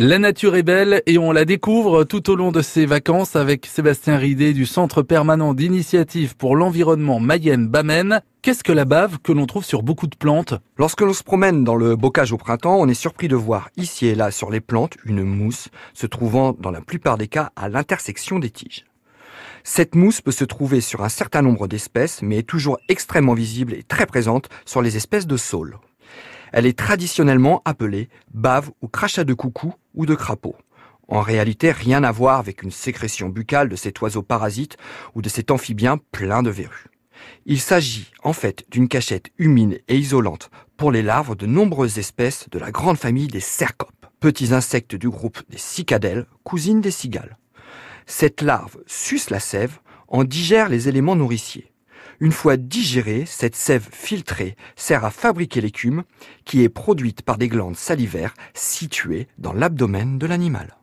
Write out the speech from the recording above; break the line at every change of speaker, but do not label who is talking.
La nature est belle et on la découvre tout au long de ses vacances avec Sébastien Ridé du Centre permanent d'initiative pour l'environnement Mayenne-Bamène. Qu'est-ce que la bave que l'on trouve sur beaucoup de plantes?
Lorsque l'on se promène dans le bocage au printemps, on est surpris de voir ici et là sur les plantes une mousse se trouvant dans la plupart des cas à l'intersection des tiges. Cette mousse peut se trouver sur un certain nombre d'espèces, mais est toujours extrêmement visible et très présente sur les espèces de saules. Elle est traditionnellement appelée bave ou crachat de coucou ou de crapaud. En réalité, rien à voir avec une sécrétion buccale de cet oiseau parasite ou de cet amphibien plein de verrues. Il s'agit en fait d'une cachette humide et isolante pour les larves de nombreuses espèces de la grande famille des cercopes, petits insectes du groupe des cicadelles, cousines des cigales. Cette larve suce la sève, en digère les éléments nourriciers. Une fois digérée, cette sève filtrée sert à fabriquer l'écume qui est produite par des glandes salivaires situées dans l'abdomen de l'animal.